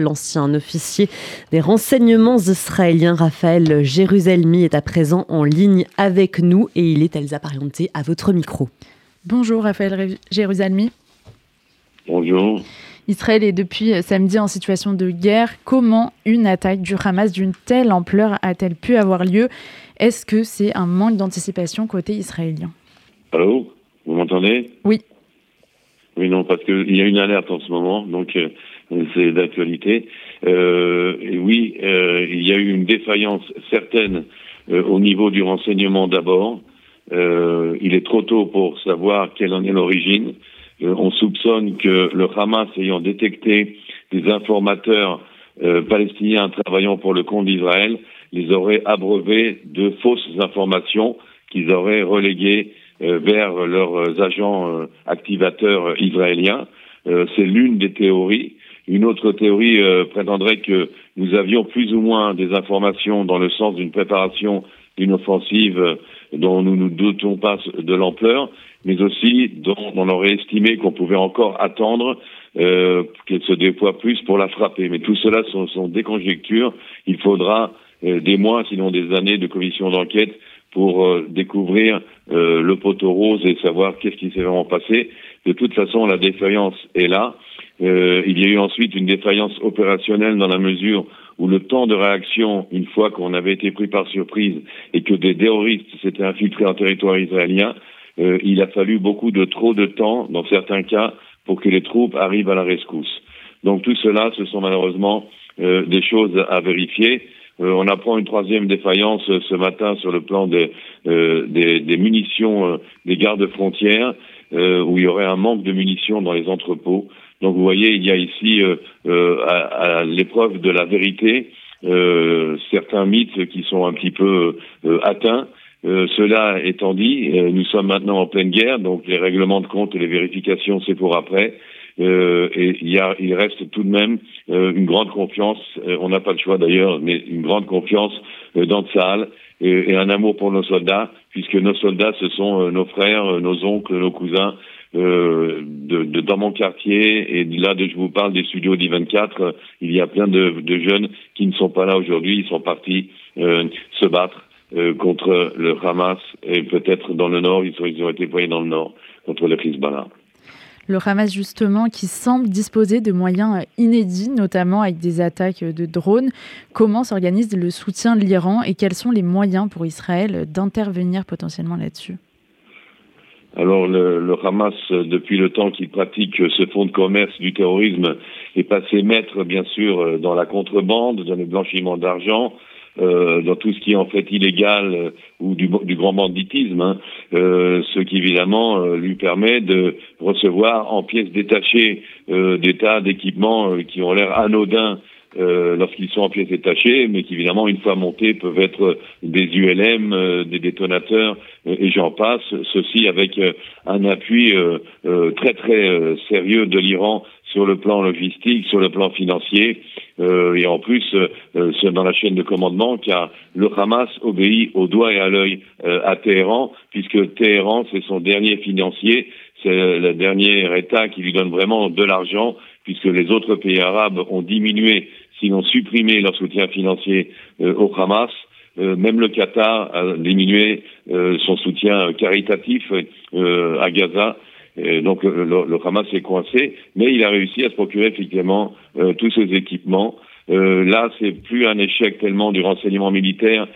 L'ancien officier des renseignements israéliens, Raphaël Jérusalemi, est à présent en ligne avec nous et il est Elsa Parienté à votre micro. Bonjour Raphaël Jérusalemi. Bonjour. Israël est depuis samedi en situation de guerre. Comment une attaque du Hamas d'une telle ampleur a-t-elle pu avoir lieu? Est-ce que c'est un manque d'anticipation côté israélien? Allô? Vous m'entendez? Oui. Oui, non, parce qu'il y a une alerte en ce moment, donc euh, c'est d'actualité. Euh, oui, euh, il y a eu une défaillance certaine euh, au niveau du renseignement d'abord. Euh, il est trop tôt pour savoir quelle en est l'origine. on soupçonne que le Hamas ayant détecté des informateurs palestiniens travaillant pour le compte d'Israël, les aurait abreuvés de fausses informations qu'ils auraient reléguées vers leurs agents activateurs israéliens. c'est l'une des théories. Une autre théorie euh, prétendrait que nous avions plus ou moins des informations dans le sens d'une préparation d'une offensive euh, dont nous ne doutons pas de l'ampleur, mais aussi dont on aurait estimé qu'on pouvait encore attendre euh, qu'elle se déploie plus pour la frapper. Mais tout cela sont, des conjectures. Il faudra des mois, sinon des années de commission d'enquête pour découvrir le poteau rose et savoir qu'est-ce qui s'est vraiment passé. De toute façon, la défaillance est là. Euh, il y a eu ensuite une défaillance opérationnelle dans la mesure où le temps de réaction, une fois qu'on avait été pris par surprise et que des terroristes s'étaient infiltrés en territoire israélien, euh, il a fallu beaucoup de trop de temps, dans certains cas, pour que les troupes arrivent à la rescousse. Donc tout cela, ce sont malheureusement euh, des choses à vérifier. on apprend une troisième défaillance ce matin sur le plan des, des, des munitions des gardes frontières, où il y aurait un manque de munitions dans les entrepôts. Donc vous voyez, il y a ici, euh, euh, à, à l'épreuve de la vérité, euh, certains mythes qui sont un petit peu atteints. cela étant dit, nous sommes maintenant en pleine guerre, donc les règlements de compte et les vérifications, c'est pour après. et il, reste tout de même une grande confiance, on n'a pas le choix d'ailleurs, mais une grande confiance dans Tsahal et, et, un amour pour nos soldats, puisque nos soldats, ce sont nos frères, nos oncles, nos cousins, euh, dans mon quartier et là de, je vous parle des studios d'I24, il y a plein de, jeunes qui ne sont pas là aujourd'hui, ils sont partis euh, se battre euh, contre le Hamas et peut-être dans le nord, ils, sont, ont été voyés dans le nord contre le Hezbollah. Le Hamas, justement, qui semble disposer de moyens inédits, notamment avec des attaques de drones. Comment s'organise le soutien de l'Iran et quels sont les moyens pour Israël d'intervenir potentiellement là-dessus? Alors le, le, Hamas, depuis le temps qu'il pratique ce fonds de commerce du terrorisme, est passé maître, bien sûr, dans la contrebande, dans le blanchiment d'argent, euh, dans tout ce qui est en fait illégal euh, ou du, grand banditisme, hein, euh, ce qui évidemment lui permet de recevoir en pièces détachées des tas d'équipements qui ont l'air anodins euh, lorsqu'ils sont en pièces détachées, mais qui évidemment, une fois montés, peuvent être des ULM, euh, des détonateurs, euh, et j'en passe. Ceci avec un appui très très sérieux de l'Iran sur le plan logistique, sur le plan financier, et en plus dans la chaîne de commandement, car le Hamas obéit au doigt et à l'œil à Téhéran, puisque Téhéran, c'est son dernier financier, c'est le dernier État qui lui donne vraiment de l'argent, puisque les autres pays arabes ont diminué sinon supprimé leur soutien financier euh, au Hamas. Euh, même le Qatar a diminué euh, son soutien caritatif à Gaza. donc le, Hamas est coincé, mais il a réussi à se procurer effectivement tous ces équipements. là, c'est plus un échec tellement du renseignement militaire,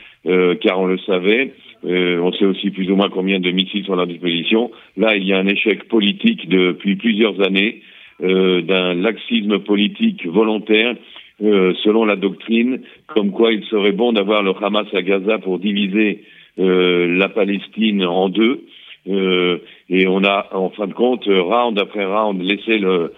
car on le savait. on sait aussi plus ou moins combien de missiles sont à leur disposition. Là, il y a un échec politique depuis plusieurs années, d'un laxisme politique volontaire euh, selon la doctrine, comme quoi il serait bon d'avoir le Hamas à Gaza pour diviser euh, la Palestine en deux. Euh, et on a, en fin de compte, round après round, laissé le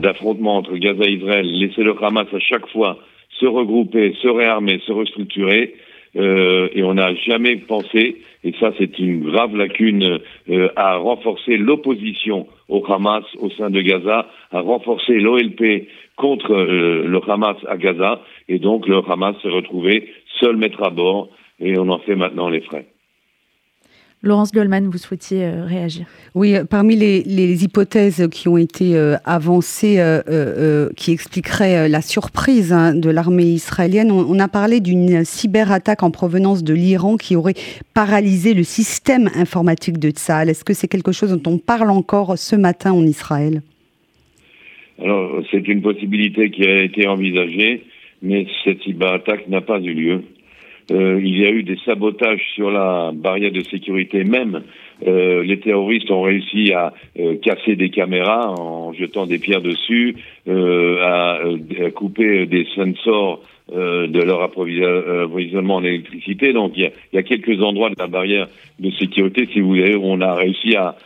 d'affrontement entre Gaza et Israël, laissé le Hamas à chaque fois se regrouper, se réarmer, se restructurer. Euh, et on n'a jamais pensé, et ça c'est une grave lacune, euh, à renforcer l'opposition au Hamas au sein de Gaza, à renforcer l'OLP contre euh, le Hamas à Gaza, et donc le Hamas s'est retrouvé seul maître à bord, et on en fait maintenant les frais. Laurence Goldman, vous souhaitiez euh, réagir Oui, euh, parmi les, hypothèses qui ont été euh, avancées, qui expliqueraient la surprise hein, de l'armée israélienne, on, a parlé d'une cyberattaque en provenance de l'Iran qui aurait paralysé le système informatique de Tsahal. Est-ce que c'est quelque chose dont on parle encore ce matin en Israël? Alors, c'est une possibilité qui a été envisagée, mais cette cyberattaque n'a pas eu lieu. Euh, il y a eu des sabotages sur la barrière de sécurité même. Euh, les terroristes ont réussi à euh, casser des caméras en jetant des pierres dessus, à, à, couper des sensors de leur approvisionnement en électricité. Donc il y, a, il y, a, quelques endroits de la barrière de sécurité, si vous voulez, où on a réussi à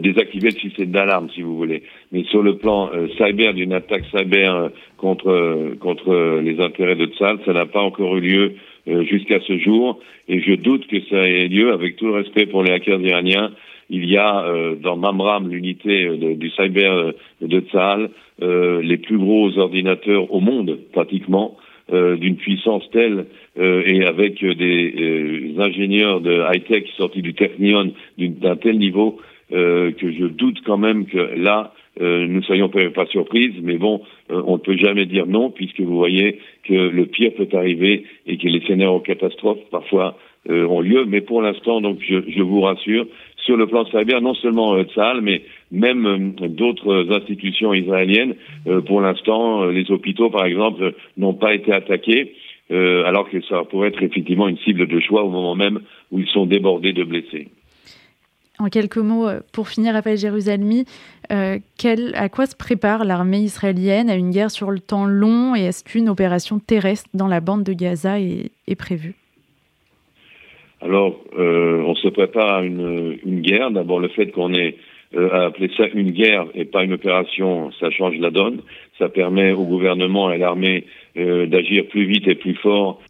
désactiver le système d'alarme, si vous voulez. Mais sur le plan cyber, d'une attaque cyber contre contre les intérêts de Tsal, ça n'a pas encore eu lieu euh, jusqu'à ce jour, et je doute que ça ait lieu, avec tout le respect pour les hackers iraniens. Il y a euh, dans Mamram, l'unité euh, du cyber de Tsahal, les plus gros ordinateurs au monde, pratiquement, d'une puissance telle et avec des ingénieurs de high-tech sortis du Technion d'un tel niveau que je doute quand même que là, euh, nous ne soyons pas surprises, mais bon, euh, on ne peut jamais dire non, puisque vous voyez que le pire peut arriver et que les scénarios catastrophes parfois euh, ont lieu. Mais pour l'instant, donc, je, vous rassure, sur le plan cyber, non seulement euh, mais même d'autres institutions israéliennes. pour l'instant, les hôpitaux, par exemple, n'ont pas été attaqués. alors que ça pourrait être effectivement une cible de choix au moment même où ils sont débordés de blessés. En quelques mots, euh, pour finir, Raphaël Jérusalem, euh, à quoi se prépare l'armée israélienne à une guerre sur le temps long et est-ce qu'une opération terrestre dans la bande de Gaza est, prévue? Alors, euh, on se prépare à une, guerre. D'abord, le fait qu'on ait appelé ça une guerre et pas une opération, ça change la donne. Ça permet au gouvernement et à l'armée d'agir plus vite et plus fort